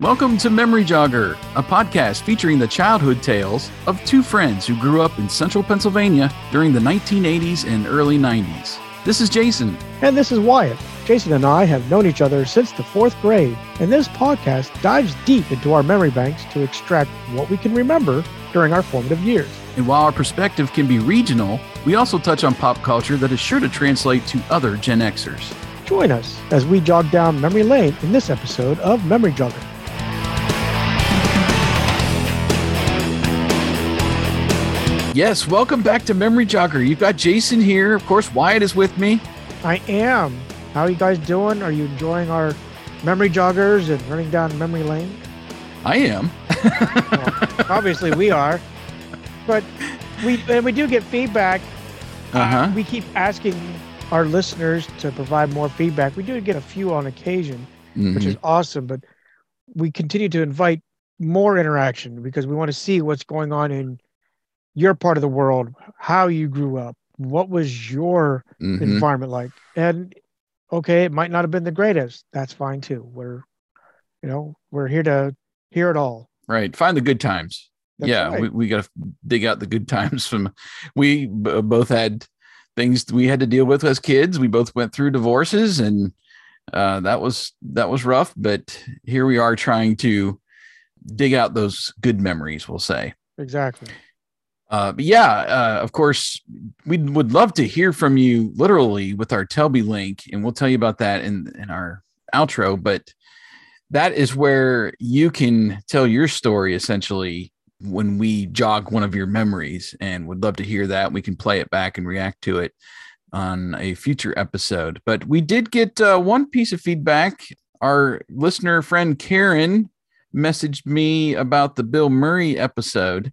Welcome to Memory Jogger, a podcast featuring the childhood tales of two friends who grew up in central Pennsylvania during the 1980s and early 90s. This is Jason. And this is Wyatt. Jason and I have known each other since the fourth grade, and this podcast dives deep into our memory banks to extract what we can remember during our formative years. And while our perspective can be regional, we also touch on pop culture that is sure to translate to other Gen Xers. Join us as we jog down memory lane in this episode of Memory Jogger. Yes, welcome back to Memory Jogger. You've got Jason here. Of course, Wyatt is with me. I am. How are you guys doing? Are you enjoying our memory joggers and running down memory lane? I am. well, obviously, we are. But we and we do get feedback. Uh-huh. Uh, we keep asking our listeners to provide more feedback. We do get a few on occasion, Mhm. which is awesome. But we continue to invite more interaction because we want to see what's going on in your part of the world, how you grew up, what was your Mhm. environment like, and okay, it might not have been the greatest. That's fine too. We're, you know, we're here to hear it all. Right. Find the good times. That's yeah, right. we, we got to dig out the good times from. We b- both had things we had to deal with as kids. We both went through divorces, and uh, that was that was rough. But here we are trying to dig out those good memories. We'll say. Exactly. Uh, but yeah, uh, of course, we would love to hear from you literally with our Telbee link, and we'll tell you about that in, in our outro. But that is where you can tell your story essentially when we jog one of your memories, and would love to hear that. We can play it back and react to it on a future episode. But we did get uh, one piece of feedback. Our listener friend Karen messaged me about the Bill Murray episode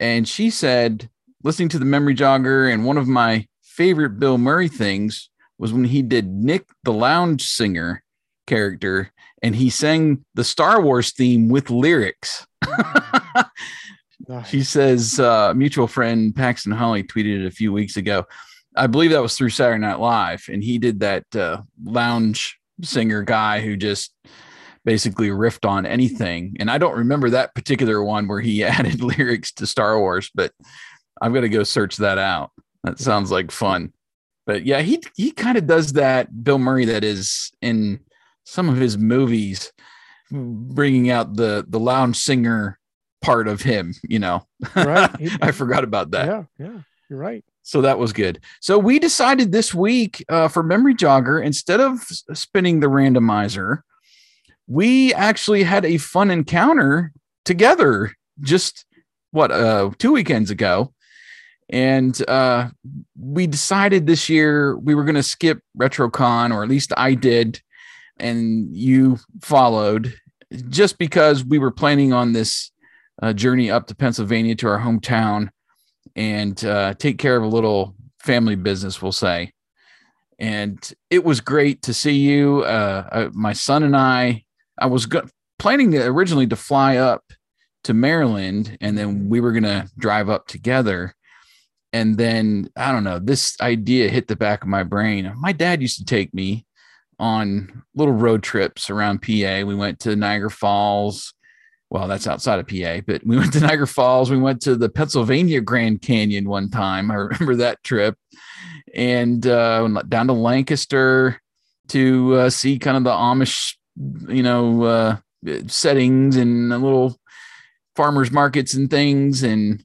and she said listening to the memory jogger and one of my favorite bill murray things was when he did nick the lounge singer character and he sang the star wars theme with lyrics. Nice. she says uh, mutual friend paxton holly tweeted it a few weeks ago. I believe that was through saturday night live. And he did that uh, lounge singer guy who just basically riffed on anything. And I don't remember that particular one where he added lyrics to Star Wars, but I'm gonna go search that out. That sounds like fun. But yeah, he he kind of does that. Bill Murray that is in some of his movies, bringing out the the lounge singer part of him. You know, Right. I forgot about that. yeah, yeah, you're right. So that was good. So we decided this week uh, for Memory Jogger, instead of spinning the randomizer, we actually had a fun encounter together just what uh two weekends ago. And uh we decided this year we were going to skip retrocon or at least i did and you followed just because we were planning on this uh, journey up to pennsylvania to our hometown and uh, take care of a little family business we'll say. And it was great to see you uh, uh, my son and i i was go- planning to originally to fly up to maryland and then we were going to drive up together. And then i don't know this idea hit the back of my brain. My dad used to take me on little road trips around pa we went to niagara falls. Well that's outside of pa but we went to niagara falls. We went to the pennsylvania grand canyon one time. I remember that trip. And uh, down to lancaster to uh, see kind of the amish you know uh, settings and little farmers markets and things and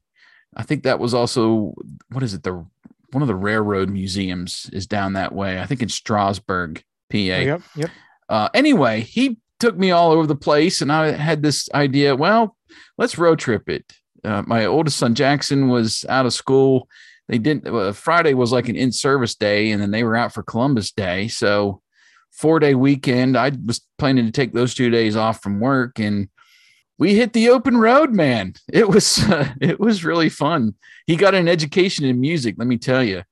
i think that was also what is it the one of the railroad museums is down that way i think in strasburg pa Yep, yep. uh, anyway, he took me all over the place, and I had this idea. Well, let's road trip it. Uh, my oldest son Jackson was out of school. They didn't. Uh, Friday was like an in-service day, and then they were out for Columbus Day. So, four-day weekend. I was planning to take those two days off from work, and we hit the open road. Man, it was uh, it was really fun. He got an education in music. Let me tell you.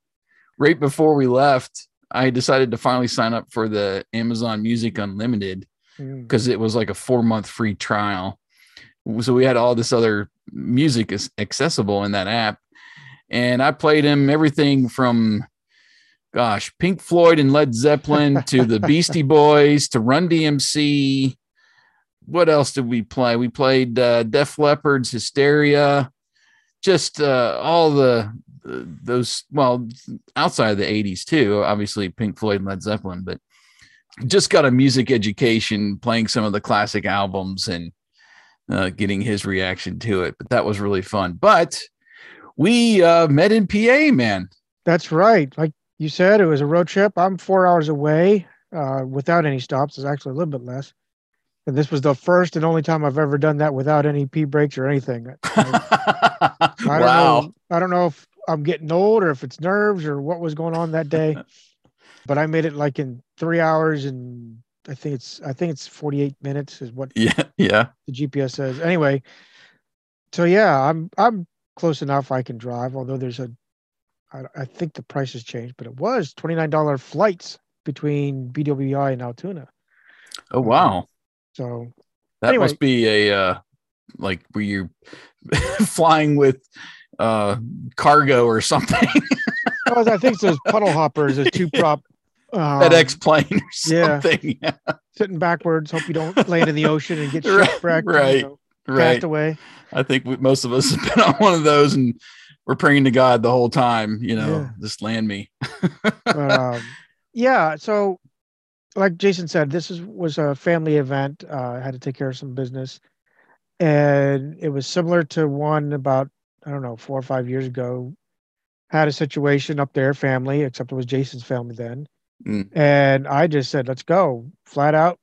Right before we left, I decided to finally sign up for the Amazon Music Unlimited Mm. because it was like a four month free trial. So we had all this other music is accessible in that app. And I played him everything from, gosh, Pink Floyd and Led Zeppelin to the Beastie Boys to Run DMC, what else did we play? We played uh, Def Leppard's Hysteria, just uh, all the uh, those well outside of the 80s too obviously pink floyd and led zeppelin but just got a music education playing some of the classic albums and uh, getting his reaction to it but that was really fun but we uh, met in pa man That's right. Like you said, it was a road trip. I'm four hours away uh, without any stops. It's actually a little bit less. And this was the first and only time I've ever done that without any pee breaks or anything. I, I don't wow know. I don't know if I'm getting old or if it's nerves or what was going on that day. but I made it like in three hours and I think it's I think it's 48 minutes is what yeah yeah the GPS says. Anyway, so yeah, I'm I'm close enough. I can drive. Although there's a, I, I think the price has changed, but it was twenty nine dollar flights between BWI and Altoona. oh wow So that Anyway. must be a uh like were you flying with uh cargo or something I was- I think those puddle hoppers, a two prop. Um, FedEx plane or yeah. something. Yeah. sitting backwards. Hope you don't land in the ocean and get shipwrecked. right, you know, Right. Away. I think we, most of us have been on one of those and we're praying to God the whole time, you know, Yeah. just land me. but um, yeah so like jason said this is was a family event uh, i had to take care of some business and it was similar to one about i don't know four or five years ago had a situation up there family except it was jason's family then Mm. and i just said let's go flat out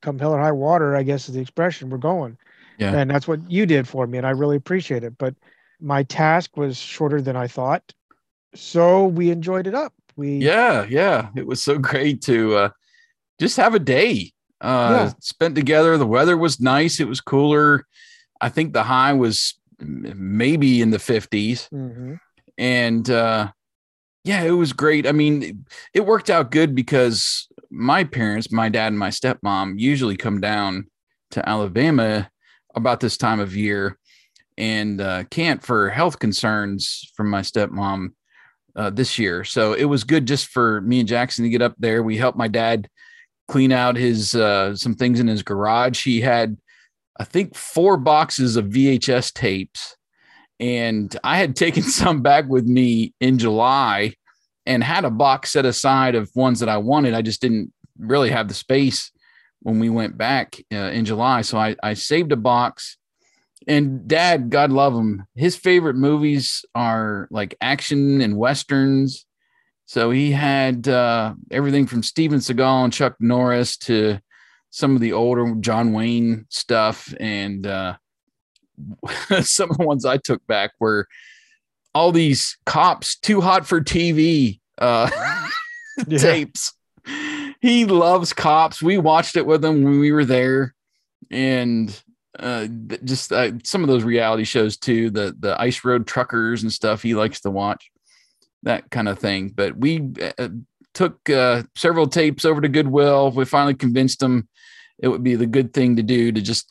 come hell or high water i guess is the expression we're going Yeah. and that's what you did for me and i really appreciate it but my task was shorter than i thought so we enjoyed it up we Yeah. Yeah. It was so great to uh, just have a day uh, Yeah. spent together. The weather was nice. It was cooler. I think the high was maybe in the 50s. Mhm. and uh yeah it was great i mean it worked out good because my parents my dad and my stepmom usually come down to alabama about this time of year and uh, can't for health concerns from my stepmom uh, this year so it was good just for me and jackson to get up there we helped my dad clean out his uh, some things in his garage he had i think four boxes of vhs tapes and I had taken some back with me in July and had a box set aside of ones that I wanted. I just didn't really have the space when we went back uh, in July. So I, I saved a box. And dad, God love him, his favorite movies are like action and westerns. So he had uh, everything from Steven Seagal and Chuck Norris to some of the older John Wayne stuff. And uh, some of the ones I took back were all these cops too hot for TV uh, Yeah. tapes. He loves cops. We watched it with him when we were there, and uh, just uh, some of those reality shows too. The the Ice Road Truckers and stuff. He likes to watch that kind of thing. But we uh, took uh, several tapes over to Goodwill. We finally convinced him it would be the good thing to do to just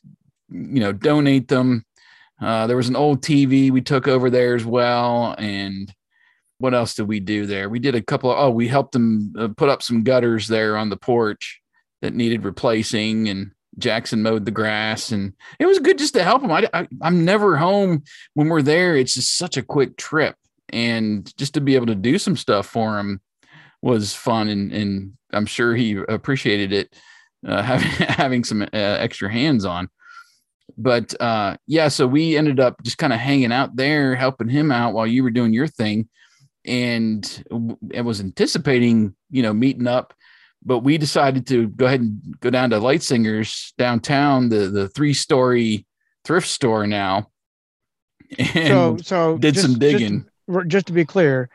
you know donate them uh, there was an old TV we took over there as well. And what else did we do there? We did a couple of, oh, we helped them uh, put up some gutters there on the porch that needed replacing. And Jackson mowed the grass. And it was good just to help him. I, I, I'm never home when we're there. It's just such a quick trip. And just to be able to do some stuff for him was fun. And, and I'm sure he appreciated it, uh, having, having some uh, extra hands on but uh yeah so we ended up just kind of hanging out there helping him out while you were doing your thing and I was anticipating you know meeting up but we decided to go ahead and go down to Leitzinger's downtown the the three story thrift store now and so so did some digging Just, just to be clear,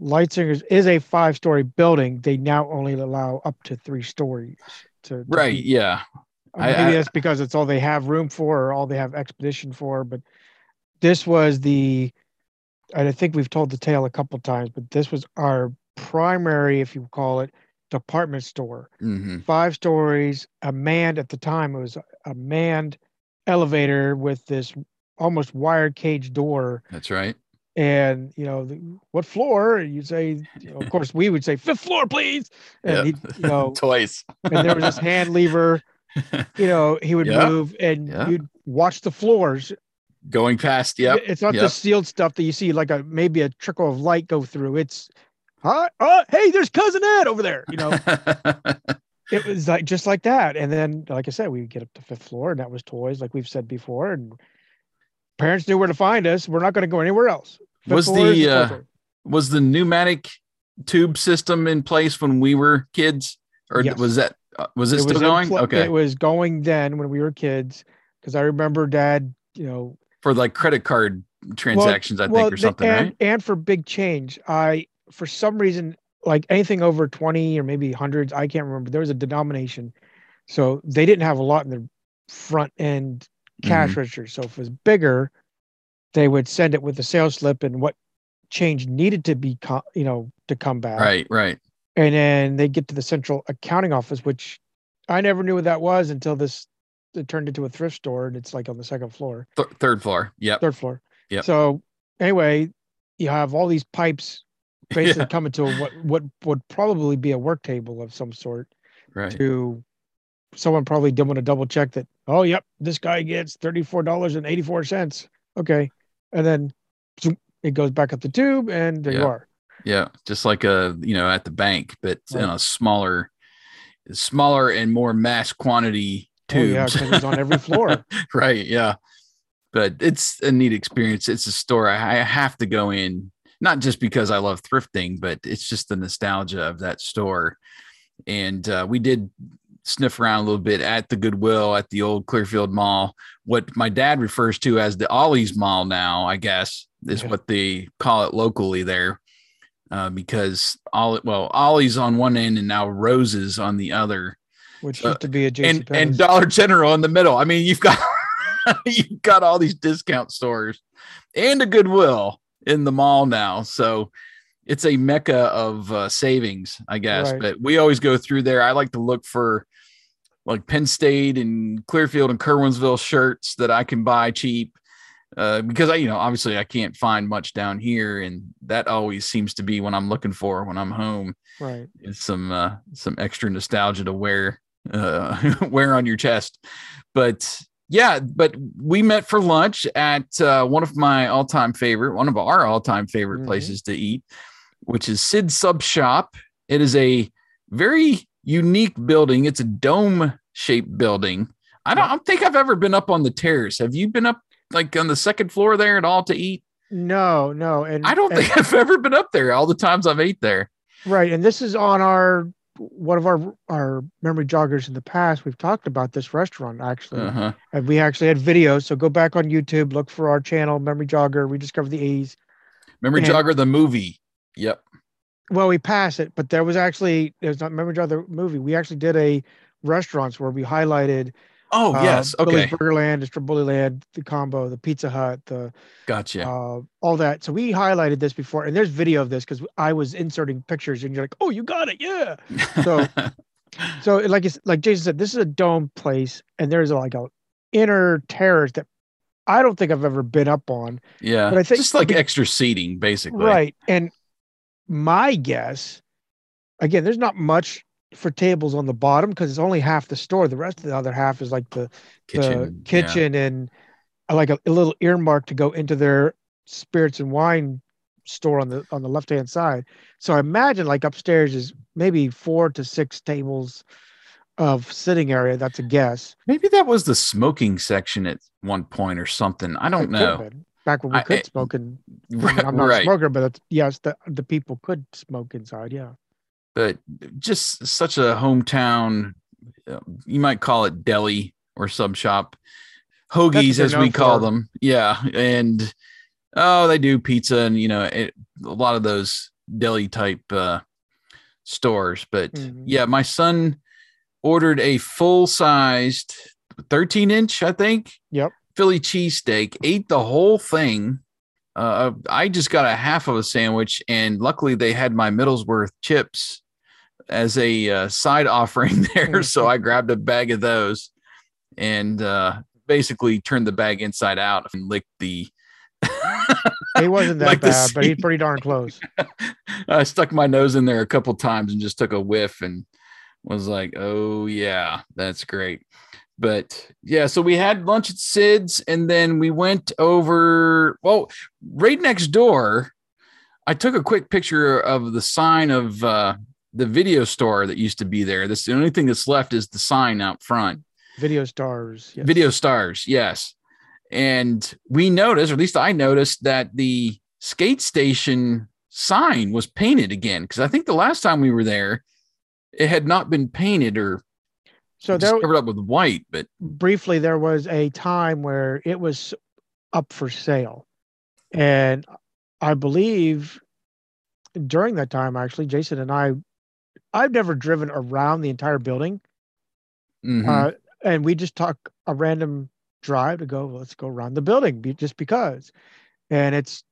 Leitzinger's is a five story building. They now only allow up to three stories. To, to right be- yeah Uh, I- maybe I- that's because it's all they have room for or all they have expedition for. But this was the, and I think we've told the tale a couple times, but this was our primary, if you call it, department store. hmm Five stories, a manned at the time. It was a manned elevator with this almost wired cage door that's right and you know the, what floor you'd say you know, of course we would say fifth floor please and he'd, you know twice and there was this hand lever you know, he would Yeah. move and Yeah. you'd watch the floors. Going past, Yeah, It's not the sealed stuff that you see like a maybe a trickle of light go through. It's hi, uh, hey, there's cousin Ed over there. You know, it was like just like that. And then, like I said, we would get up to fifth floor, and that was toys, like we've said before. And parents knew where to find us. We're not going to go anywhere else. Fifth Was the, uh, was the pneumatic tube system in place when we were kids, or Yes. was that uh, was it, still in going? pl- okay, It was going then when we were kids, because I remember Dad, you know, for like credit card transactions, I well, think, or something, and, right? And for big change, I for some reason like anything over twenty or maybe hundreds, I can't remember. There was a denomination, so they didn't have a lot in their front end cash Mhm. register. So if it was bigger, they would send it with the sales slip and what change needed to be, co- you know, to come back. Right, right. and then they get to the central accounting office, which I never knew what that was until this it turned into a thrift store and it's like on the second floor, Th- third floor. Yeah. third floor. Yeah. So anyway, you have all these pipes basically Yeah. coming to what what would probably be a work table of some sort Right. to someone probably did want to double check that. Oh, yep, this guy gets thirty four dollars and eighty four cents. Okay, and then it goes back up the tube, and there you are. Yeah, just like a you know at the bank, but in Right. a smaller, smaller and more mass quantity Oh yeah, because it's on every floor. right. Yeah, but it's a neat experience. It's a store I have to go in, not just because I love thrifting, but it's just the nostalgia of that store. And uh, we did sniff around a little bit at the Goodwill at the old Clearfield Mall, what my dad refers to as the Ollie's Mall now, I guess, is Yeah. what they call it locally there. Uh, because all well, Ollie's on one end and now Roses on the other which Uh, used to be a JC and and Dollar General in the middle. I mean, you've got you've got all these discount stores and a Goodwill in the mall now. So it's a mecca of uh, savings, I guess. Right. But we always go through there. I like to look for like Penn State and Clearfield and Curwensville shirts that I can buy cheap. Uh, because I, you know, obviously I can't find much down here, and that always seems to be what I'm looking for when I'm home right. is some uh, some extra nostalgia to wear uh, wear on your chest. But yeah, but we met for lunch at uh, one of my all time favorite, one of our all time favorite Mhm. places to eat, which is Sid Sub Shop. It is a very unique building. It's a dome shaped building. I don't, I don't think I've ever been up on the terrace. Have you been up like on the second floor there at all to eat? No, no, and I don't and- think I've ever been up there all the times I've ate there. right. And this is on our one of our our memory joggers in the past. We've talked about this restaurant actually, Uh-huh. and we actually had videos. So go back on YouTube, look for our channel, Memory Jogger. We discovered the A's. Memory And- Jogger, the movie. Yep. Well, we pass it, but there was actually there's not Memory Jogger the movie. We actually did a restaurants where we highlighted. Oh, uh, yes. Billy's Okay. Burgerland, the Stromboli Land, the combo, the Pizza Hut, the Gotcha. uh, all that. So we highlighted this before, and there's video of this because I was inserting pictures, and you're like, "Oh, you got it, yeah." so- So, like it's like Jason said, this is a dome place, and there's a, like a inner terrace that I don't think I've ever been up on. yeah. but I think- just like extra seating, basically. Right, and my guess, again, there's not much for tables on the bottom because it's only half the store. The rest of the other half is like the Kitchen. the kitchen and uh, like a, a little earmark to go into their spirits and wine store on the on the left hand side. So I imagine like upstairs is maybe four to six tables of sitting area. That's a guess. Maybe that was the smoking section at one point or something. I don't have know. Back when we I- could I- smoke and Right. I'm not a smoker, but that's, yes, the the people could smoke inside. Yeah. But just such a hometown, you might call it deli or sub shop. Hoagies, as we call for. them. Yeah. And oh, they do pizza and, you know, it, a lot of those deli type uh, stores. But Mhm. yeah, my son ordered a full sized 13 inch, I think. Yep. Philly cheesesteak, ate the whole thing. Uh, I just got a half of a sandwich, and luckily they had my Middleswarth chips as a uh, side offering there. so I grabbed a bag of those and uh, basically turned the bag inside out and licked the. He wasn't that Like bad, but he's pretty darn close. I stuck my nose in there a couple times and just took a whiff and was like, oh yeah, that's great. But yeah, so we had lunch at Sid's and then we went over. Well, right next door, I took a quick picture of the sign of uh, the video store that used to be there. This the only thing that's left is the sign out front. Video stars. yes. Video stars, yes. And we noticed, or at least I noticed, that the skate station sign was painted again. Because I think the last time we were there, it had not been painted or So there, covered up with white. But briefly, there was a time where it was up for sale, and I believe during that time, actually, Jason and I, I've never driven around the entire building. mhm. uh, and we just talk a random drive to go let's go around the building be, just because and it's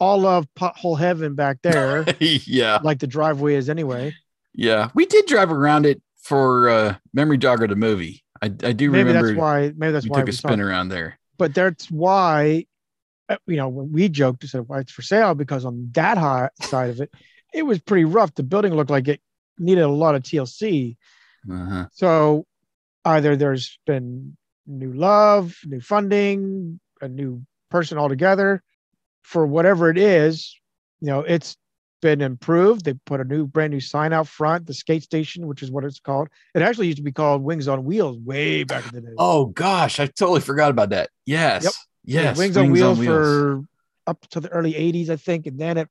all of pothole heaven back there yeah, like the driveway is anyway yeah. We did drive around it for uh, Memory Jogger the movie. I, I do maybe remember that's why maybe that's we why took we a spin it. around there. but that's why uh, you know when we joked and said why it's for sale because on that high side of it it was pretty rough the building looked like it needed a lot of tlc Uh-huh. So either there's been new love, new funding, a new person altogether. For whatever it is, you know, it's been improved. They put a new brand new sign out front, the skate station, which is what it's called. It actually used to be called Wings on Wheels way back in the day. Oh gosh, I totally forgot about that. Yes. Yep. Yes. Wings, on, wheels for up to the early 80s, I think. And then it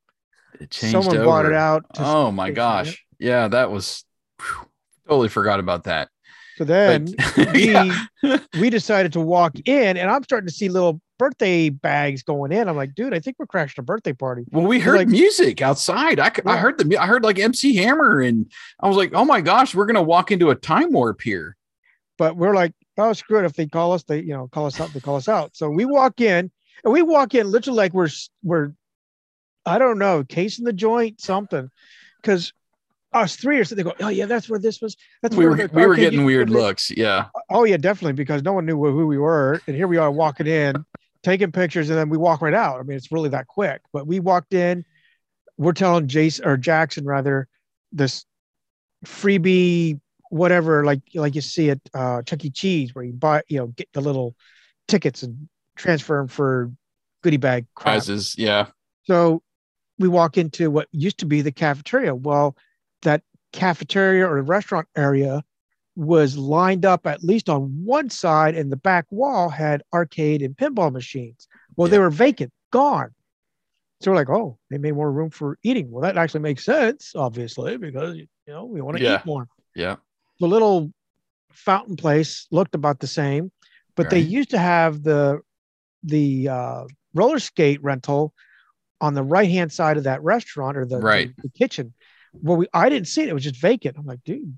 It changed someone bought it out. to Oh my gosh. Yeah, that was whew, totally forgot about that. So then But- we yeah. we decided to walk in, and I'm starting to see little birthday bags going in. I'm like, dude, I think we're crashing a birthday party. Well, we heard like- music outside. I, Yeah. I heard the I heard like MC Hammer, and I was like, oh my gosh, we're gonna walk into a time warp here. But we're like, oh, screw it. If they call us, they you know call us out. They call us out. So we walk in, and we walk in literally like we're we're, I don't know, casing the joint, something, because us three are sitting there going, oh yeah, that's where this was. That's We where were we were getting to weird looks. Yeah. Oh yeah, definitely because no one knew who who we were, and here we are walking in, taking pictures, and then we walk right out. I mean, it's really that quick. But we walked in. We're telling Jason or Jackson rather this freebie whatever like like you see at uh, Chuck E. Cheese where you buy you know get the little tickets and transfer them for goodie bag crap. Prizes. Yeah. So we walk into what used to be the cafeteria. Well, that cafeteria or restaurant area was lined up at least on one side, and the back wall had arcade and pinball machines. Well, they were vacant, gone. So we're like, oh, they made more room for eating. Well, that actually makes sense, obviously, because you know we want to Yeah. eat more. Yeah. The little fountain place looked about the same, but they used to have the the uh, roller skate rental on the right hand side of that restaurant or the, the- Right. the kitchen. Well, we I didn't see it; it was just vacant. I'm like, dude,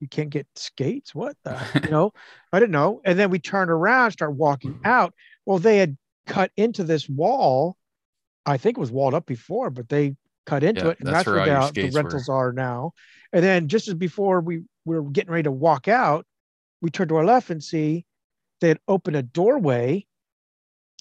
you can't get skates. What the you know? I didn't know. And then we turned around, start walking out. Well, they had cut into this wall. I think it was walled up before, but they cut into Yeah, it, and that's that's, where where the, the skates were. rentals are now. And then just as before we were getting ready to walk out, we turned to our left and see they had opened a doorway,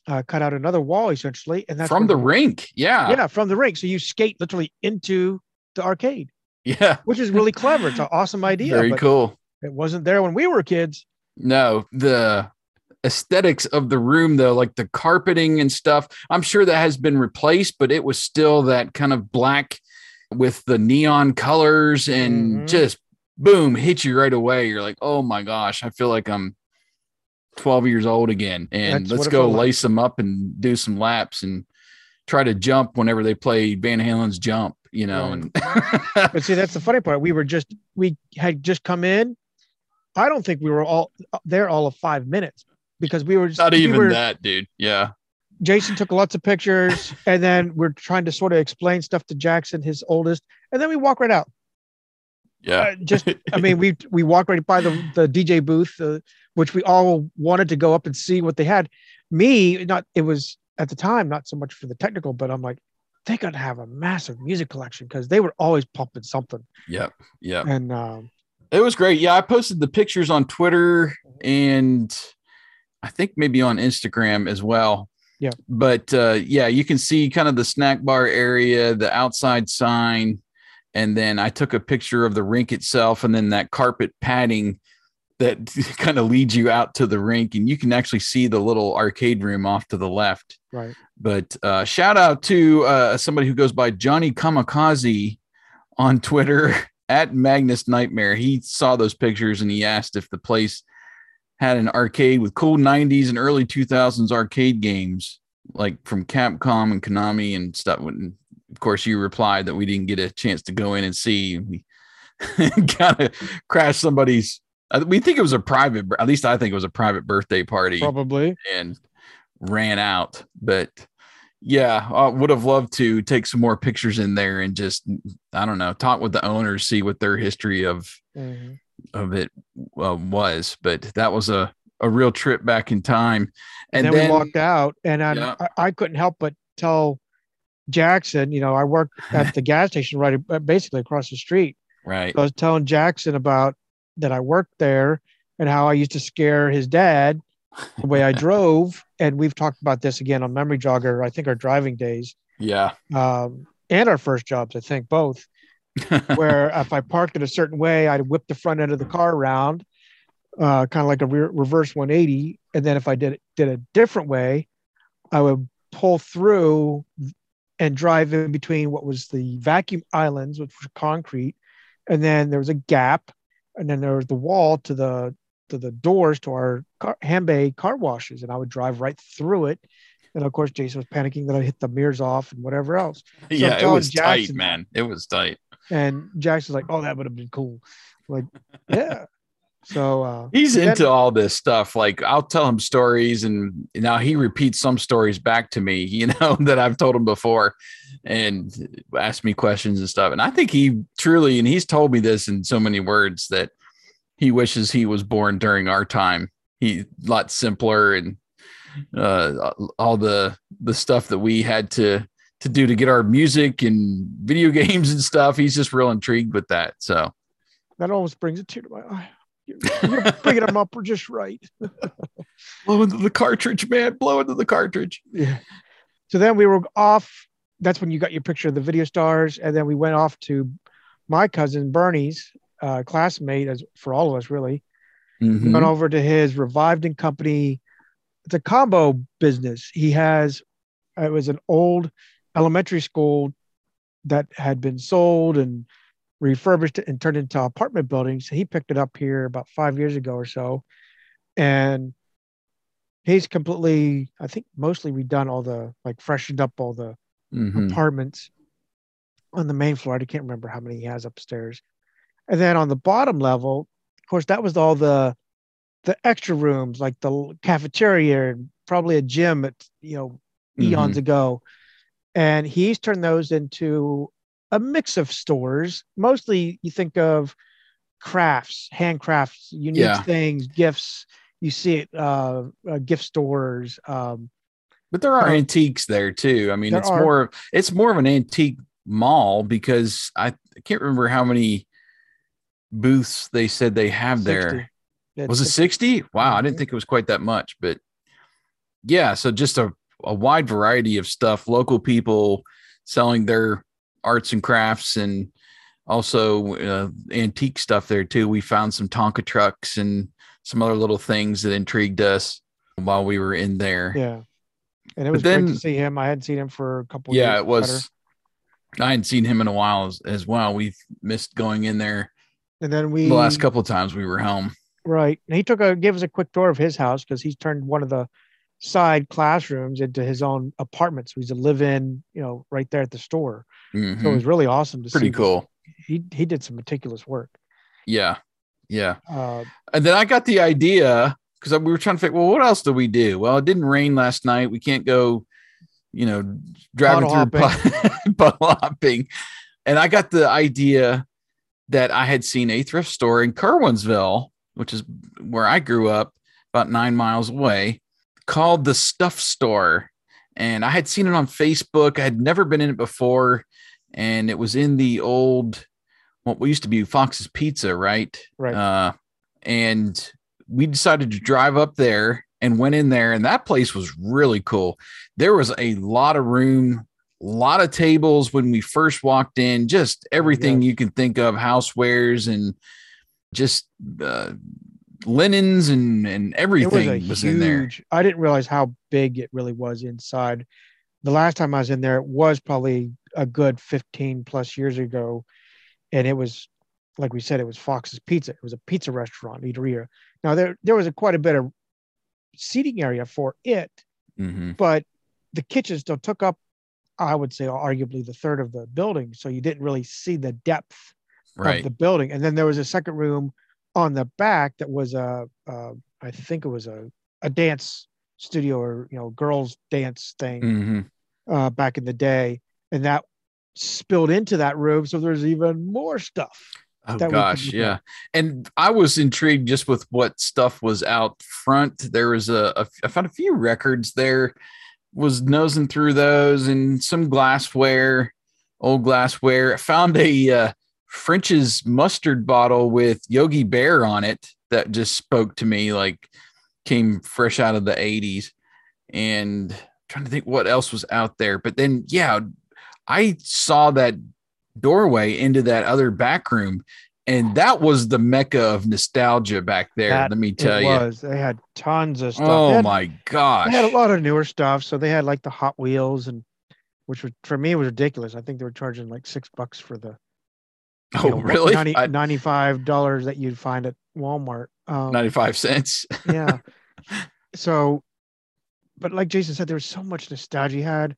uh, cut out another wall essentially, and that's From the rink. Yeah. yeah from the rink. So you skate literally into the arcade, Yeah. which is really clever. It's an awesome idea, Very cool. it wasn't there when we were kids. No, the aesthetics of the room though, like the carpeting and stuff, I'm sure that has been replaced, but it was still that kind of black with the neon colors and Mhm. just boom, hit you right away. You're like, oh my gosh, I feel like I'm 12 years old again. And That's let's go like. lace them up and do some laps and try to jump whenever they play Van Halen's jump, you know, and But see, that's the funny part. We were just we had just come in. I don't think we were all there all of five minutes because we were just, not we even were- that, dude. Yeah. Jason took lots of pictures, and then we're trying to sort of explain stuff to Jackson, his oldest, and then we walk right out. Yeah. Uh, just, I mean, we we walked right by the the DJ booth, uh, which we all wanted to go up and see what they had. Me, not it was at the time not so much for the technical, but I'm like, they gotta have a massive music collection because they were always pumping something. Yep. Yep. And um, It was great. Yeah, I posted the pictures on Twitter and I think maybe on Instagram as well. Yeah. But uh, yeah, you can see kind of the snack bar area, the outside sign, and then I took a picture of the rink itself, and then that carpet padding that kind of leads you out to the rink, and you can actually see the little arcade room off to the left. Right. But uh, shout out to uh, somebody who goes by Johnny Kamikaze on Twitter at Magnus Nightmare. He saw those pictures and he asked if the place had an arcade with cool 90s and early 2000s arcade games like from Capcom and Konami and stuff. And of course, you replied that we didn't get a chance to go in and see. We kind of crashed somebody's. We think it was a private, at least I think it was a private birthday party Probably. and ran out. But yeah, I would have loved to take some more pictures in there and just, I don't know, talk with the owners, see what their history of Mhm. of it uh, was. But that was a a real trip back in time. And, And, then, we walked out, and I, Yeah. I, I couldn't help but tell Jackson, you know, I worked at the gas station right uh, basically across the street. right, I was telling Jackson about that I worked there and how I used to scare his dad the way I drove. And we've talked about this again on Memory Jogger, I think our driving days yeah, um, and our first jobs, I think both, where if I parked it a certain way, I'd whip the front end of the car around, uh, kind of like a re- reverse 180. And then if I did it did a different way, I would pull through and drive in between what was the vacuum islands, which were concrete, and then there was a gap, and then there was the wall to the to the doors to our car, hand bay car washes, and I would drive right through it. And of course, Jason was panicking that I hit the mirrors off and whatever else. yeah. It telling was tight, man. It was tight. And Jackson's like, "Oh, that would have been cool." Like, yeah. So uh, He's then- into all this stuff. Like I'll tell him stories, and now he repeats some stories back to me. You know that I've told him before, and ask me questions and stuff. And I think he truly, and he's told me this in so many words that he wishes he was born during our time. He a lot simpler and uh, all the the stuff that we had to to do to get our music and video games and stuff. He's just real intrigued with that. So that almost brings a tear to my eye. You're, you're bringing them up just right. blow into the cartridge, man. Blow into the cartridge. Yeah. So then we were off. That's when you got your picture of the video stars, and then we went off to my cousin Bernie's uh, classmate, as for all of us really. Mhm. Went over to his revived and company. It's a combo business. He has. It was an old elementary school that had been sold and refurbished and turned into apartment buildings. He picked it up here about five years ago or so, and he's completely, I think, mostly redone all the like freshened up all the Mhm. apartments on the main floor. I can't remember how many he has upstairs. And then on the bottom level, of course, that was all the the extra rooms, like the cafeteria and probably a gym at you know eons ago. And he's turned those into a mix of stores. Mostly you think of crafts, handcrafts, unique Yeah. things, gifts. You see it, uh, uh, gift stores. Um, But there are Uh, antiques there too. I mean, it's are. more it's more of an antique mall because I, I can't remember how many booths they said they have there. 60. Was it 60? Wow, I didn't Mhm. think it was quite that much, but yeah, so just a, a wide variety of stuff, local people selling their arts and crafts and also uh, antique stuff there too. We found some Tonka trucks and some other little things that intrigued us while we were in there. Yeah. And it But was great then- to see him. I hadn't seen him for a couple yeah, years. it was. I hadn't seen him in a while as, as well. We've missed going in there And then we the last couple of times we were home. right. And he took a gave us a quick tour of his house because he's turned one of the side classrooms into his own apartment. So he's a live in, you know, right there at the store. So it Mhm. was really awesome to see. Pretty this. cool. He he did some meticulous work. Yeah, yeah. Uh, And then I got the idea because we were trying to think, well, what else do we do? Well, it didn't rain last night. We can't go, you know, driving through pu- puddle hopping. And I got the idea that I had seen a thrift store in Curwensville, which is where I grew up, about nine miles away, called the Stuff Store. And I had seen it on Facebook. I had never been in it before. And it was in the old, what used to be Fox's Pizza, right? Right. Uh, and we decided to drive up there and went in there, and that place was really cool. There was a lot of room lot of tables when we first walked in, just everything Yes. you can think of, housewares and just uh, linens and and everything was was, a in there. I didn't realize how big it really was inside. The last time I was in there, it was probably a good 15 plus years ago, and it was like we said, it was Fox's Pizza. It was a pizza restaurant, eateria. Now there there was a quite a bit of seating area for it, Mhm. but the kitchen still took up, I would say, arguably the third of the building. So you didn't really see the depth Right. of the building. And then there was a second room on the back that was a, uh, think it was a, a dance studio or you know girls dance thing Mhm. uh, back in the day, and that spilled into that room. So there's even more stuff. Oh that we could gosh, yeah. And I was intrigued just with what stuff was out front. There was a, a I found a few records there. Was nosing through those and some glassware, old glassware. I found a uh, French's mustard bottle with Yogi Bear on it that just spoke to me like came fresh out of the 80s. And trying to think what else was out there. But then yeah, I saw that doorway into that other back room and that was the mecca of nostalgia back there That let me tell it you was. They had tons of stuff. Oh had- my gosh They had a lot of newer stuff. So they had like the Hot Wheels and which was for me was ridiculous. I think they were charging like six bucks for the oh know, really 90, I- 95 dollars that you'd find at Walmart. Um, 95 cents yeah. So, but like Jason said, there was so much nostalgia. You had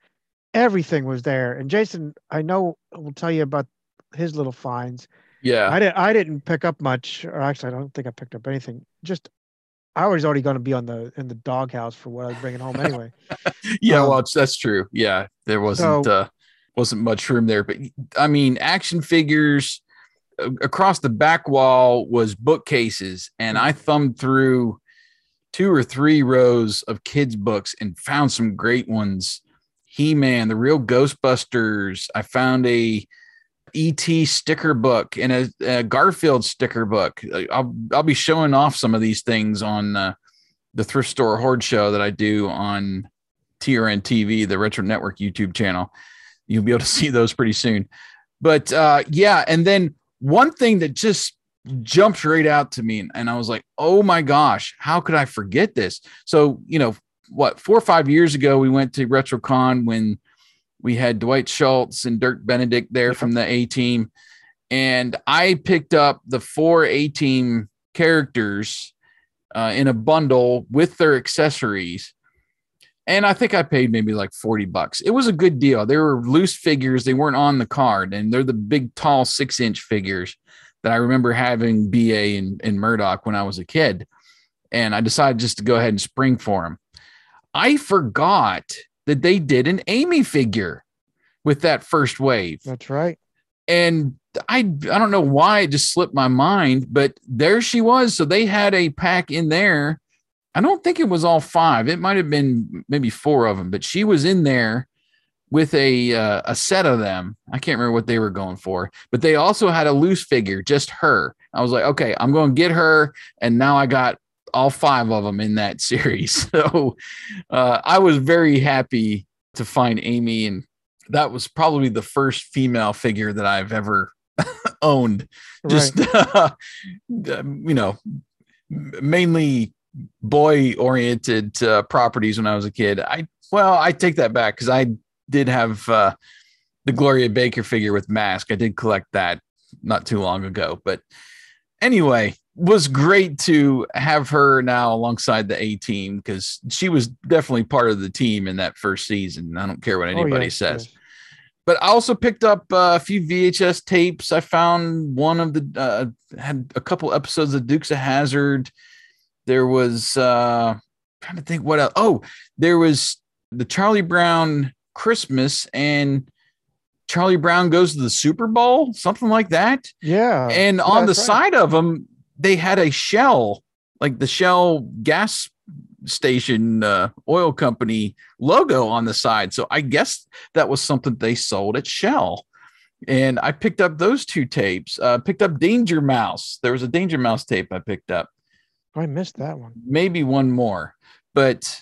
everything was there, and Jason, I know will tell you about his little finds. Yeah I didn't. I didn't pick up much, or actually, I don't think I picked up anything. Just I was already going to be on the in the doghouse for what I was bringing home anyway. yeah um, well that's true yeah there wasn't so- uh wasn't much room there but i mean action figures a- across the back wall was bookcases and i thumbed through two or three rows of kids books and found some great ones he-man the real ghostbusters i found a et sticker book and a, a garfield sticker book. I'll i'll be showing off some of these things on uh, the thrift store hoard show that i do on trn tv the retro network youtube channel. You'll be able to see those pretty soon. But uh yeah and then one thing that just jumped right out to me and, and i was like oh my gosh how could i forget this? So you know what four or five years ago we went to retrocon when we had dwight schultz and dirk benedict there Yep. from the a team and i picked up the four a team characters uh, in a bundle with their accessories and I think I paid maybe like 40 bucks. It was a good deal. They were loose figures, they weren't on the card, and they're the big, tall, six inch figures that I remember having BA and, and Murdock when I was a kid. And I decided just to go ahead and spring for them. I forgot that they did an Amy figure with that first wave That's right. and I I don't know why it just slipped my mind, but there she was. So they had a pack in there. I don't think it was all five. It might have been maybe four of them, but she was in there with a uh, a set of them. I can't remember what they were going for, but they also had a loose figure, just her. I was like, okay, I'm going to get her, and now I got all five of them in that series. So uh, I was very happy to find Amy, and that was probably the first female figure that I've ever owned. Just you know, mainly boy oriented uh, properties when I was a kid. I well, I take that back because I did have uh, the Gloria Baker figure with mask. I did collect that not too long ago, but anyway, was great to have her now alongside the A team because she was definitely part of the team in that first season. I don't care what Oh, anybody yes, says but I also picked up uh, a few VHS tapes. I found one of the uh, had a couple episodes of Dukes of Hazzard. There was uh, trying to think what else. Oh, there was the Charlie Brown Christmas and Charlie Brown goes to the Super Bowl, something like that. Yeah. and on the right. side of them, they had a Shell, like the Shell gas station uh, oil company logo on the side. So I guess that was something they sold at Shell. And I picked up those two tapes. Uh, picked up Danger Mouse. There was a Danger Mouse tape I picked up I missed that one. maybe one more, but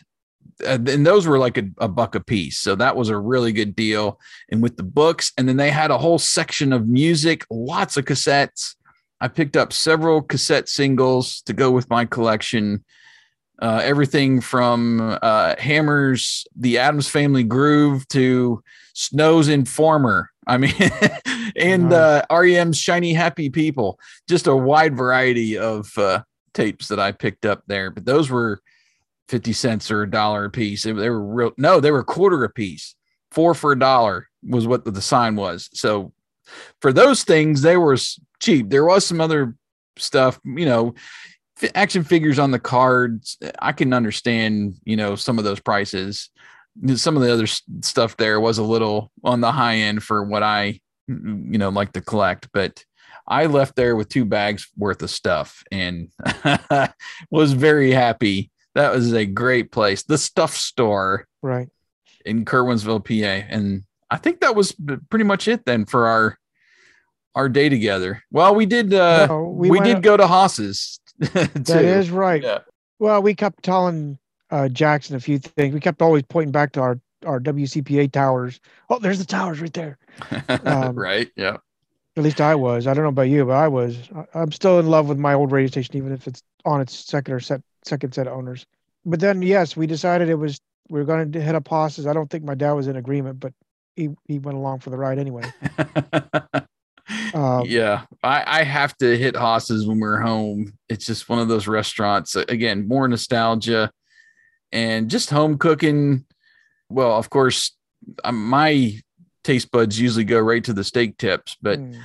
uh, and those were like a, a buck a piece. So that was a really good deal. And with the books, and then they had a whole section of music, lots of cassettes. I picked up several cassette singles to go with my collection. Uh, everything from uh, Hammers, the Addams Family Groove to Snow's Informer. I mean, and uh, REM's Shiny Happy People. Just a wide variety of uh, tapes that I picked up there. But those were 50 cents or a dollar a piece. They were real, no, they were a quarter a piece. Four for a dollar was what the sign was. So for those things, they were cheap. There was some other stuff, you know, action figures on the cards. I can understand, you know, some of those prices. Some of the other stuff there was a little on the high end for what I, you know, like to collect, but I left there with two bags worth of stuff and was very happy. That was a great place. The stuff store. Right. In Curwensville, PA. And I think that was pretty much it then for our our day together. Well, we did uh no, we, we did up, go to Hoss's. that is right. Yeah. Well, we kept telling uh, Jackson a few things. We kept always pointing back to our our WCPA towers. Oh, there's the towers right there. Um, right. Yeah. At least I was. I don't know about you, but I was. I'm still in love with my old radio station, even if it's on its second or set second set of owners. But then, yes, we decided it was we were going to hit up Hoss's. I don't think my dad was in agreement, but he he went along for the ride anyway. Um, yeah, I, I have to hit Hoss's when we're home. It's just one of those restaurants. Again, more nostalgia and just home cooking. Well, of course, um, my taste buds usually go right to the steak tips, but mm.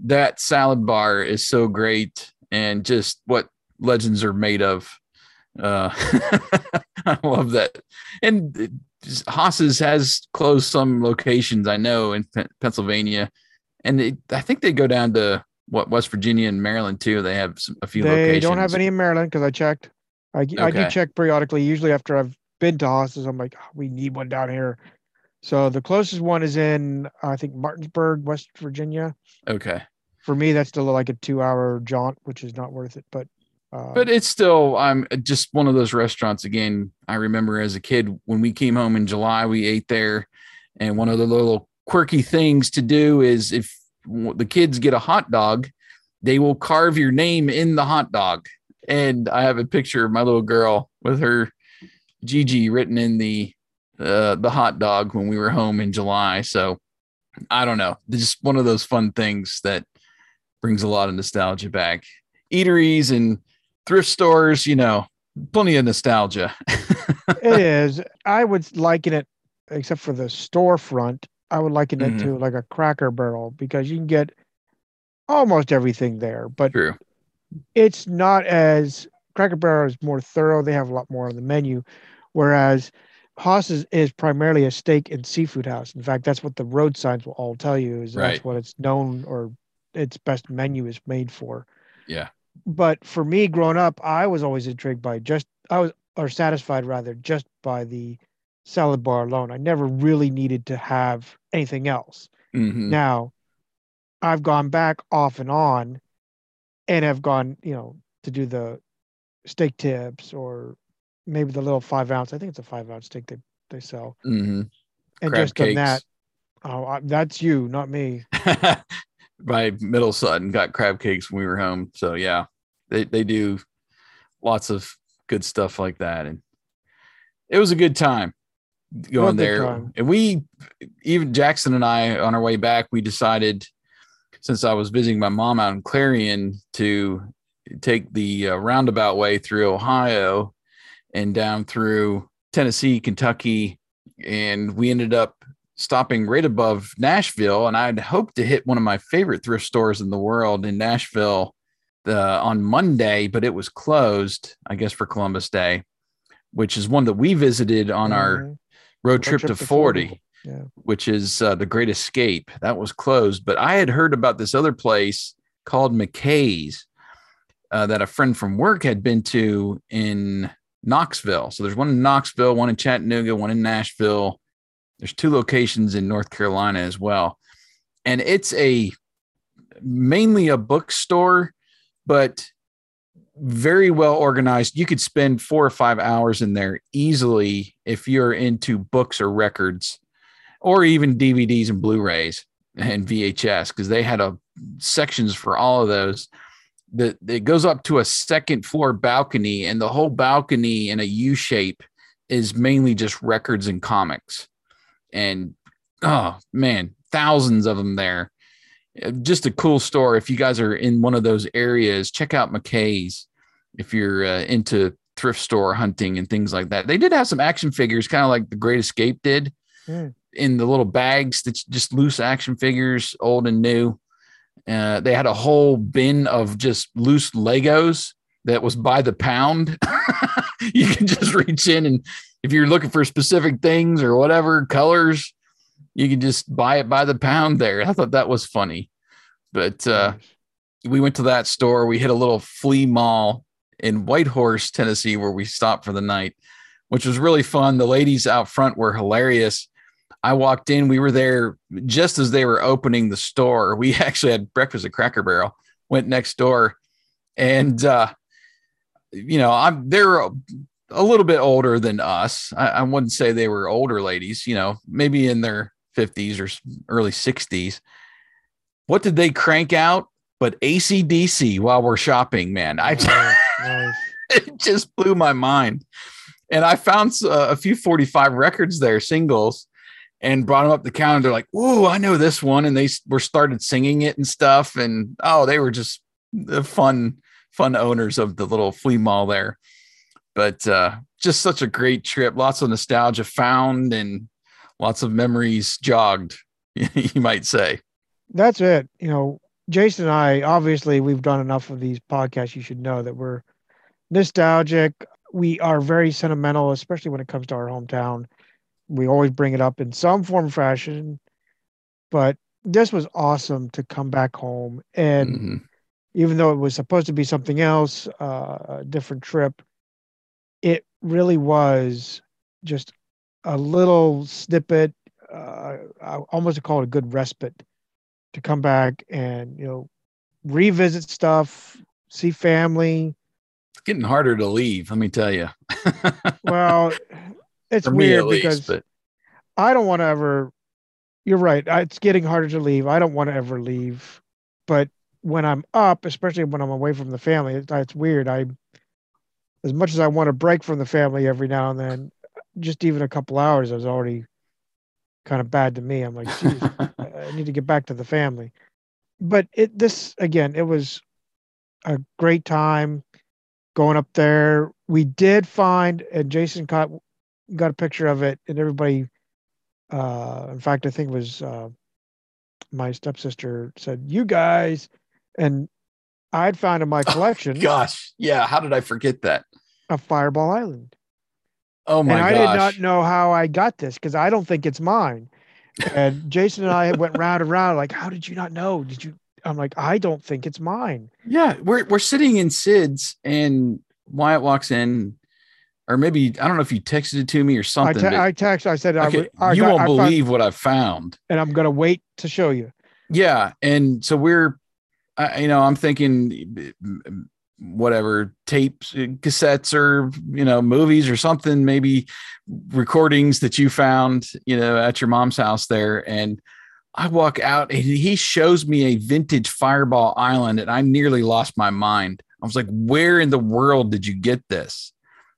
that salad bar is so great and just what legends are made of. Uh, I love that. And Hoss's has closed some locations I know in Pennsylvania and it, I think they go down to what West Virginia and Maryland too. They have some, a few. They locations. don't have any in Maryland because I checked. I, okay. I do check periodically. Usually after I've been to Hoss's, I'm like, oh, we need one down here. So the closest one is in I think Martinsburg, West Virginia. Okay. For me, that's still like a two-hour jaunt, which is not worth it. But uh, but it's still I'm just one of those restaurants. Again, I remember as a kid when we came home in July, we ate there, and one of the little quirky things to do is if the kids get a hot dog, they will carve your name in the hot dog. And I have a picture of my little girl with her Gigi written in the uh, the hot dog when we were home in July. So I don't know, just one of those fun things that brings a lot of nostalgia back. Eateries and thrift stores, you know, plenty of nostalgia. it is. I would liken it, except for the storefront, I would liken it mm-hmm. to like a cracker barrel because you can get almost everything there, but True. it's not as Cracker Barrel is more thorough. They have a lot more on the menu, whereas Hoss is, is primarily a steak and seafood house. In fact, that's what the road signs will all tell you is right. that's what it's known or its best menu is made for. Yeah. But for me, growing up, I was always intrigued by just I was or satisfied rather just by the salad bar alone. I never really needed to have anything else. Mm-hmm. Now, I've gone back off and on and have gone, you know, to do the steak tips or maybe the little five ounce. I think it's a five ounce steak they, they sell. Mm-hmm. And Crab just cakes. done that. Oh, I, that's you, not me. My middle son got crab cakes when we were home. So yeah, they, they do lots of good stuff like that. And it was a good time going there. And we, even Jackson and I, on our way back, we decided since I was visiting my mom out in Clarion to take the uh, roundabout way through Ohio and down through Tennessee, Kentucky, and we ended up stopping right above Nashville. And I'd hoped to hit one of my favorite thrift stores in the world in Nashville uh, on Monday, but it was closed, I guess, for Columbus Day, which is one that we visited on mm-hmm. our Road Trip, Trip to, to 40, 40. Yeah. which is uh, the Great Escape. That was closed, but I had heard about this other place called McKay's uh, that a friend from work had been to in Knoxville. So there's one in Knoxville, one in Chattanooga, one in Nashville. There's two locations in North Carolina as well. And it's a mainly a bookstore, but very well organized. You could spend four or five hours in there easily if you're into books or records, or even DVDs and Blu-rays and VHS, because they had a sections for all of those. That it goes up to a second floor balcony, and the whole balcony in a U shape is mainly just records and comics. And oh man, thousands of them there. Just a cool store. If you guys are in one of those areas, check out McKay's. If you're uh, into thrift store hunting and things like that, they did have some action figures, kind of like the Great Escape did, Mm. in the little bags. That's just loose action figures, old and new. Uh, they had a whole bin of just loose Legos that was by the pound. you can just reach in and if you're looking for specific things or whatever colors, you can just buy it by the pound there. I thought that was funny. But uh, we went to that store. We hit a little flea mall in White House, Tennessee, where we stopped for the night, which was really fun. The ladies out front were hilarious. I walked in, we were there just as they were opening the store. We actually had breakfast at Cracker Barrel, went next door, and uh, you know, I'm they're a, a little bit older than us. I, I wouldn't say they were older ladies, you know, maybe in their 50s or early 60s. What did they crank out? But ACDC while we're shopping, man. I Nice, nice. it just blew my mind. And I found uh, a few 45 records there, singles, and brought them up the counter. They're like, "Ooh, I know this one," and they were started singing it and stuff. And oh, they were just the fun, fun owners of the little flea mall there. But uh, just such a great trip. Lots of nostalgia found and lots of memories jogged. You might say. That's it. You know, Jason and I, obviously, we've done enough of these podcasts. You should know that we're nostalgic. We are very sentimental, especially when it comes to our hometown. We always bring it up in some form or fashion. But this was awesome to come back home. And Mhm. even though it was supposed to be something else, uh, a different trip, it really was just a little snippet. Uh, I almost call it a good respite to come back and you know revisit stuff, see family. It's getting harder to leave. Let me tell you. Well, it's For weird least, because but I don't want to ever. You're right. It's getting harder to leave. I don't want to ever leave, but when I'm up, especially when I'm away from the family, it's, it's weird. I, as much as I want to break from the family every now and then, just even a couple hours is already kind of bad to me. I'm like, I need to get back to the family. But it this again, it was a great time going up there. We did find, and Jason caught got a picture of it, and everybody. Uh, in fact, I think it was uh, my stepsister said, "You guys," and I'd found in my collection Gosh, yeah. How did I forget that? a Fireball Island, Oh my and I gosh! did not know how I got this because I don't think it's mine. And Jason and I went round and round, like, "How did you not know? Did you?" I'm like, "I don't think it's mine." Yeah, we're we're sitting in Sid's, and Wyatt walks in, or maybe I don't know if you texted it to me or I, something. te- but- I texted. I said, I, okay, I you won't I found- believe what I found. and I'm gonna wait to show you. Yeah, and so we're, I you know, I'm thinking, whatever tapes, uh, cassettes, or you know, movies or something, maybe recordings that you found, you know, at your mom's house there, and. I walk out and he shows me a vintage Fireball Island, and I nearly lost my mind. I was like, "Where in the world did you get this?"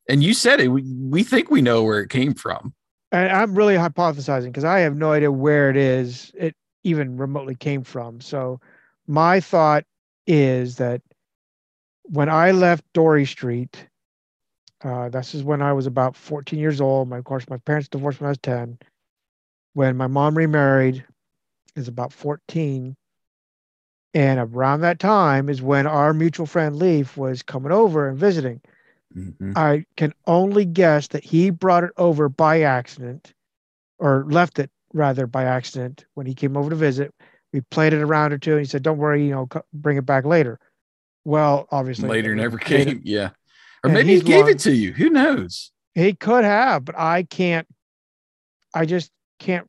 And you said it. We, we think we know where it came from. And I'm really hypothesizing because I have no idea where it is. It even remotely came from. So my thought is that when I left Dory Street, uh, this is when I was about 14 years old. My, of course, my parents divorced when I was 10. When my mom remarried, is about 14. And around that time is when our mutual friend Leaf was coming over and visiting. Mhm. I can only guess that he brought it over by accident or left it rather by accident when he came over to visit. We played it around or two and he said, Don't worry, you know, bring it back later. Well, obviously, Later never was- made it- came. Yeah. Or And maybe he gave long- it to you. Who knows? He could have, but I can't, I just can't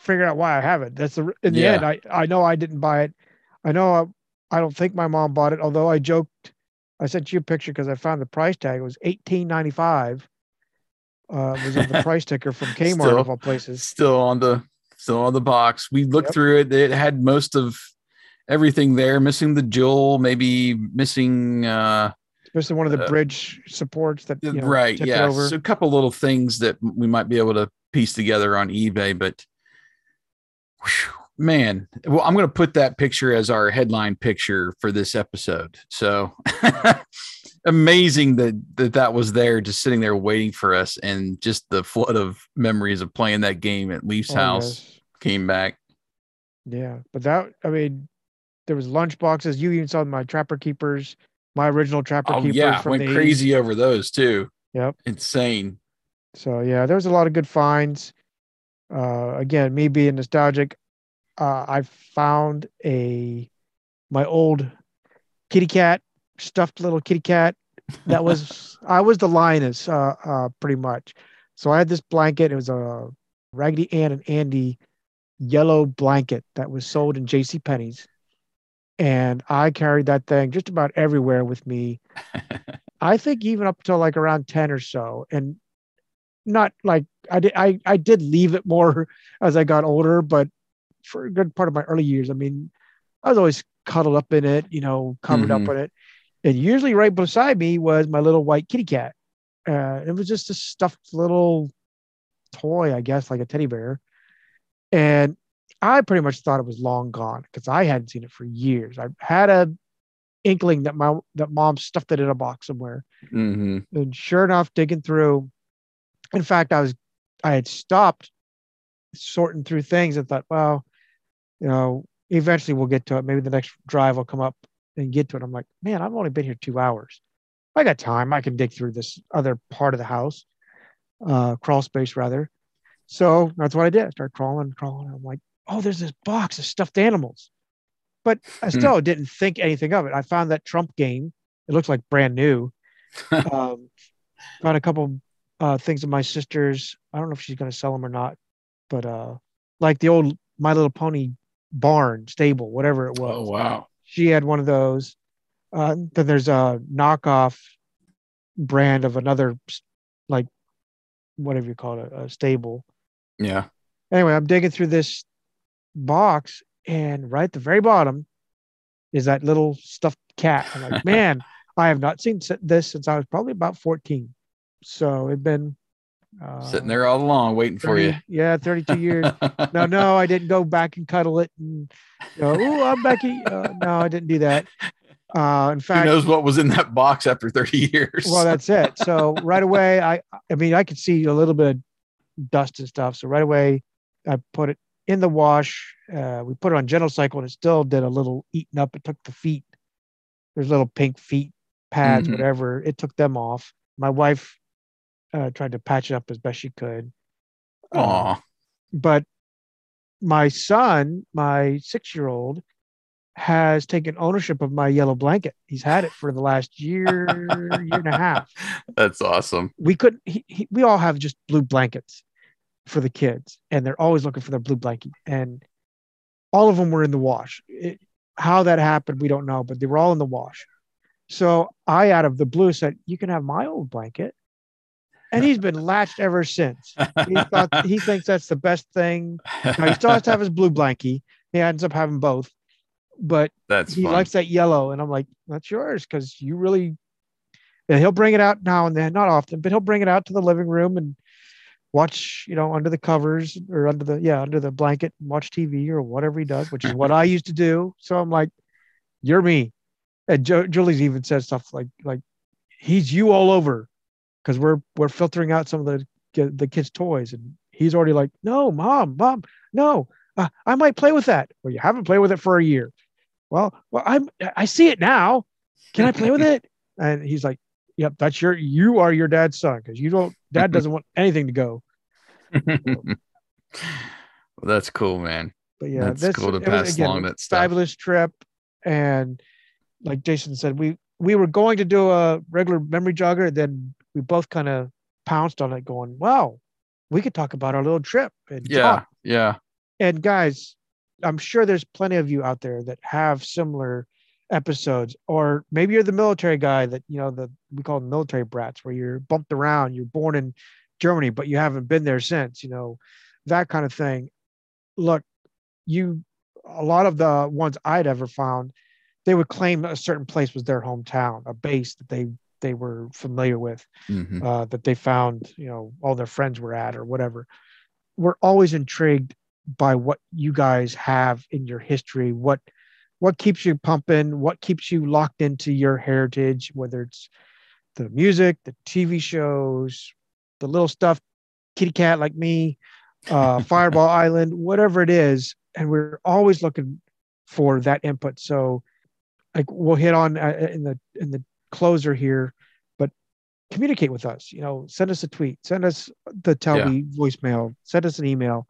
figure out why I have it. That's the, in the Yeah. end, I, I know I didn't buy it. I know I, I don't think my mom bought it, although I joked I sent you a picture because I found the price tag. It was eighteen ninety five. Uh, was on the price sticker from Kmart Still- of all places. Still on the still on the box. We looked Yep. through it. It had most of everything there, missing the jewel, maybe missing uh Especially one of the Uh, bridge supports that you know, right. Yeah. over. So a couple little things that we might be able to piece together on eBay, but whew, man, well, I'm going to put that picture as our headline picture for this episode. So amazing that, that that was there, just sitting there waiting for us, and just the flood of memories of playing that game at Leaf's Oh, house yes. came back. Yeah, but that I mean, there was lunch boxes. You even saw my Trapper Keepers, my original Trapper Oh Keepers yeah, went the 80s. crazy over those too. Yep. Insane. So yeah, there was a lot of good finds. Uh, again, me being nostalgic, uh, I found a my old kitty cat, stuffed little kitty cat. That was I was the lioness, uh, uh, pretty much. So I had this blanket. It was a Raggedy Ann and Andy yellow blanket that was sold in J.C. Penney's, and I carried that thing just about everywhere with me. I think even up till like around 10 or so. And not like I did I, I did leave it more as I got older, but for a good part of my early years, I mean, I was always cuddled up in it, you know, covered Mhm. up in it. And usually right beside me was my little white kitty cat. Uh, it was just a stuffed little toy, I guess, like a teddy bear. And I pretty much thought it was long gone because I hadn't seen it for years. I had a inkling that my that mom stuffed it in a box somewhere. hmm And sure enough, digging through, in fact, I was, I had stopped sorting through things and thought, well, you know, eventually we'll get to it. Maybe the next drive will come up and get to it. I'm like, man, I've only been here two hours. I got time. I can dig through this other part of the house, uh, crawl space rather. So that's what I did. I started crawling, crawling. I'm like, oh, there's this box of stuffed animals. But I Hmm. still didn't think anything of it. I found that Trump game. It looks like brand new um, found a couple uh, things of my sister's. I don't know if she's going to sell them or not, but uh, like the old My Little Pony barn stable, whatever it was. Oh wow. She had one of those. Uh, then there's a knockoff brand of another, like whatever you call it, a stable. Yeah. Anyway, I'm digging through this box, and right at the very bottom is that little stuffed cat. I'm like, man, I have not seen this since I was probably about 14. So it'd been uh, Sitting there all along waiting for you. Yeah, 32 years. no, no, I didn't go back and cuddle it and go, oh, I'm Becky. Uh, no, I didn't do that. Uh, in Who fact, knows what was in that box after 30 years? well, that's it. So right away, I, I mean, I could see a little bit of dust and stuff. So right away, I put it in the wash. Uh, we put it on gentle cycle, and it still did a little eating up. It took the feet. There's little pink feet pads, Mhm. whatever. It took them off. My wife uh, tried to patch it up as best she could. Uh, Aw. but my son, my six year old, has taken ownership of my yellow blanket. He's had it for the last year, year and a half. That's awesome. We couldn't, he, he, we all have just blue blankets for the kids, and they're always looking for their blue blanket. And all of them were in the wash. It, how that happened, we don't know, but they were all in the wash. So I, out of the blue, said, You can have my old blanket. And he's been latched ever since. He thought he thinks that's the best thing now, he still has to have his blue blankie. He ends up having both, but That's he fun. likes that yellow. And I'm like, that's yours because you really. And he'll bring it out now and then, not often, but he'll bring it out to the living room and watch, you know, under the covers or under the yeah under the blanket and watch TV or whatever he does, which is what I used to do. So I'm like, you're me. And jo- Julie's even said stuff like like he's you all over because we're we're filtering out some of the the kids' toys and he's already like, no, mom, mom, no, uh, I might play with that. Well, you haven't played with it for a year. Well, well, I'm I see it now. Can I play with it? And he's like, Yep, that's your you are your dad's son because you don't. Dad doesn't want anything to go. well, that's cool, man. But yeah, That's this cool to it was, pass again, along that fabulous trip, and like Jason said, we we were going to do a regular memory jogger. Then we both kind of pounced on it, going, "Wow, we could talk about our little trip." And Yeah. talk. Yeah. and guys, I'm sure there's plenty of you out there that have similar episodes, or maybe you're the military guy that you know the we call them military brats, where you're bumped around. You're born in Germany, but you haven't been there since. You know that kind of thing. Look, you a lot of the ones I'd ever found, they would claim a certain place was their hometown, a base that they they were familiar with, Mhm. uh, that they found, you know, all their friends were at or whatever. We're always intrigued by what you guys have in your history, what what keeps you pumping, what keeps you locked into your heritage, whether it's the music, the TV shows, the little stuff, kitty cat like me, uh, Fireball Island, whatever it is, and we're always looking for that input. So, like we'll hit on uh, in the in the closer here, but communicate with us. You know, send us a tweet, send us the tell Yeah. me voicemail, send us an email.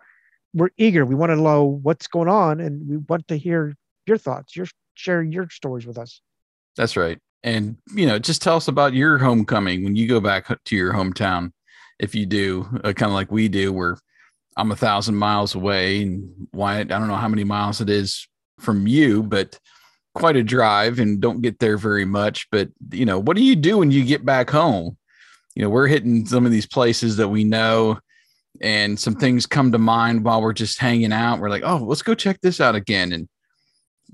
We're eager. We want to know what's going on, and we want to hear your thoughts. Your share your stories with us. That's right. And you know, just tell us about your homecoming when you go back to your hometown. If you do, uh, kind of like we do, where I'm a thousand miles away, and Wyatt, I don't know how many miles it is from you, but quite a drive, and don't get there very much. But you know, what do you do when you get back home? You know, we're hitting some of these places that we know, and some things come to mind while we're just hanging out. We're like, oh, let's go check this out again, and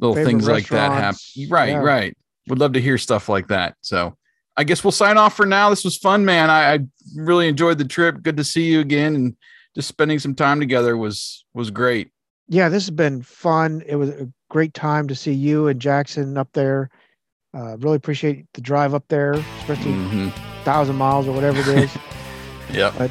little Favorite things like that happen. Right, Yeah. right. Would love to hear stuff like that. So I guess we'll sign off for now. This was fun, man. I, I really enjoyed the trip. Good to see you again, and just spending some time together was was great. yeah, this has been fun. It was a great time to see you and Jackson up there. Uh, really appreciate the drive up there, especially Mhm. thousand miles or whatever it is. Yep,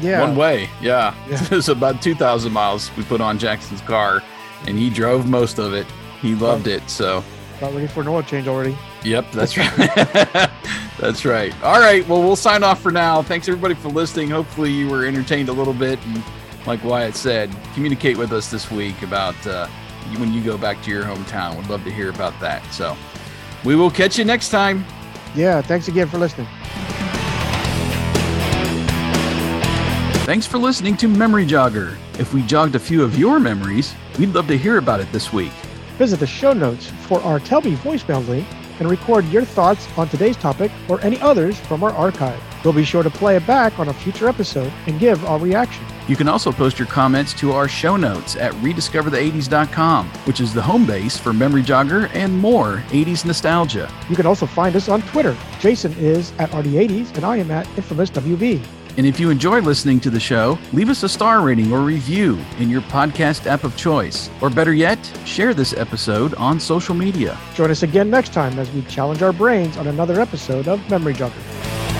Yeah, one way. Yeah, Yeah. it was about two thousand miles we put on Jackson's car, and he drove most of it. He loved it. So about ready for an oil change already. Yep, that's right. that's right. All right. Well, we'll sign off for now. Thanks everybody for listening. Hopefully, you were entertained a little bit, and like Wyatt said, communicate with us this week about uh, when you go back to your hometown. We'd love to hear about that. So, we will catch you next time. Yeah, thanks again for listening. Thanks for listening to Memory Jogger. If we jogged a few of your memories, we'd love to hear about it this week. Visit the show notes for our Tell Me voicemail link and record your thoughts on today's topic or any others from our archive. We'll be sure to play it back on a future episode and give our reaction. You can also post your comments to our show notes at rediscoverthe80s.com, which is the home base for Memory Jogger and more 80s nostalgia. You can also find us on Twitter. Jason is at RD80s and I am at Infamous WB. And if you enjoy listening to the show, leave us a star rating or review in your podcast app of choice. Or better yet, share this episode on social media. Join us again next time as we challenge our brains on another episode of Memory Jogger.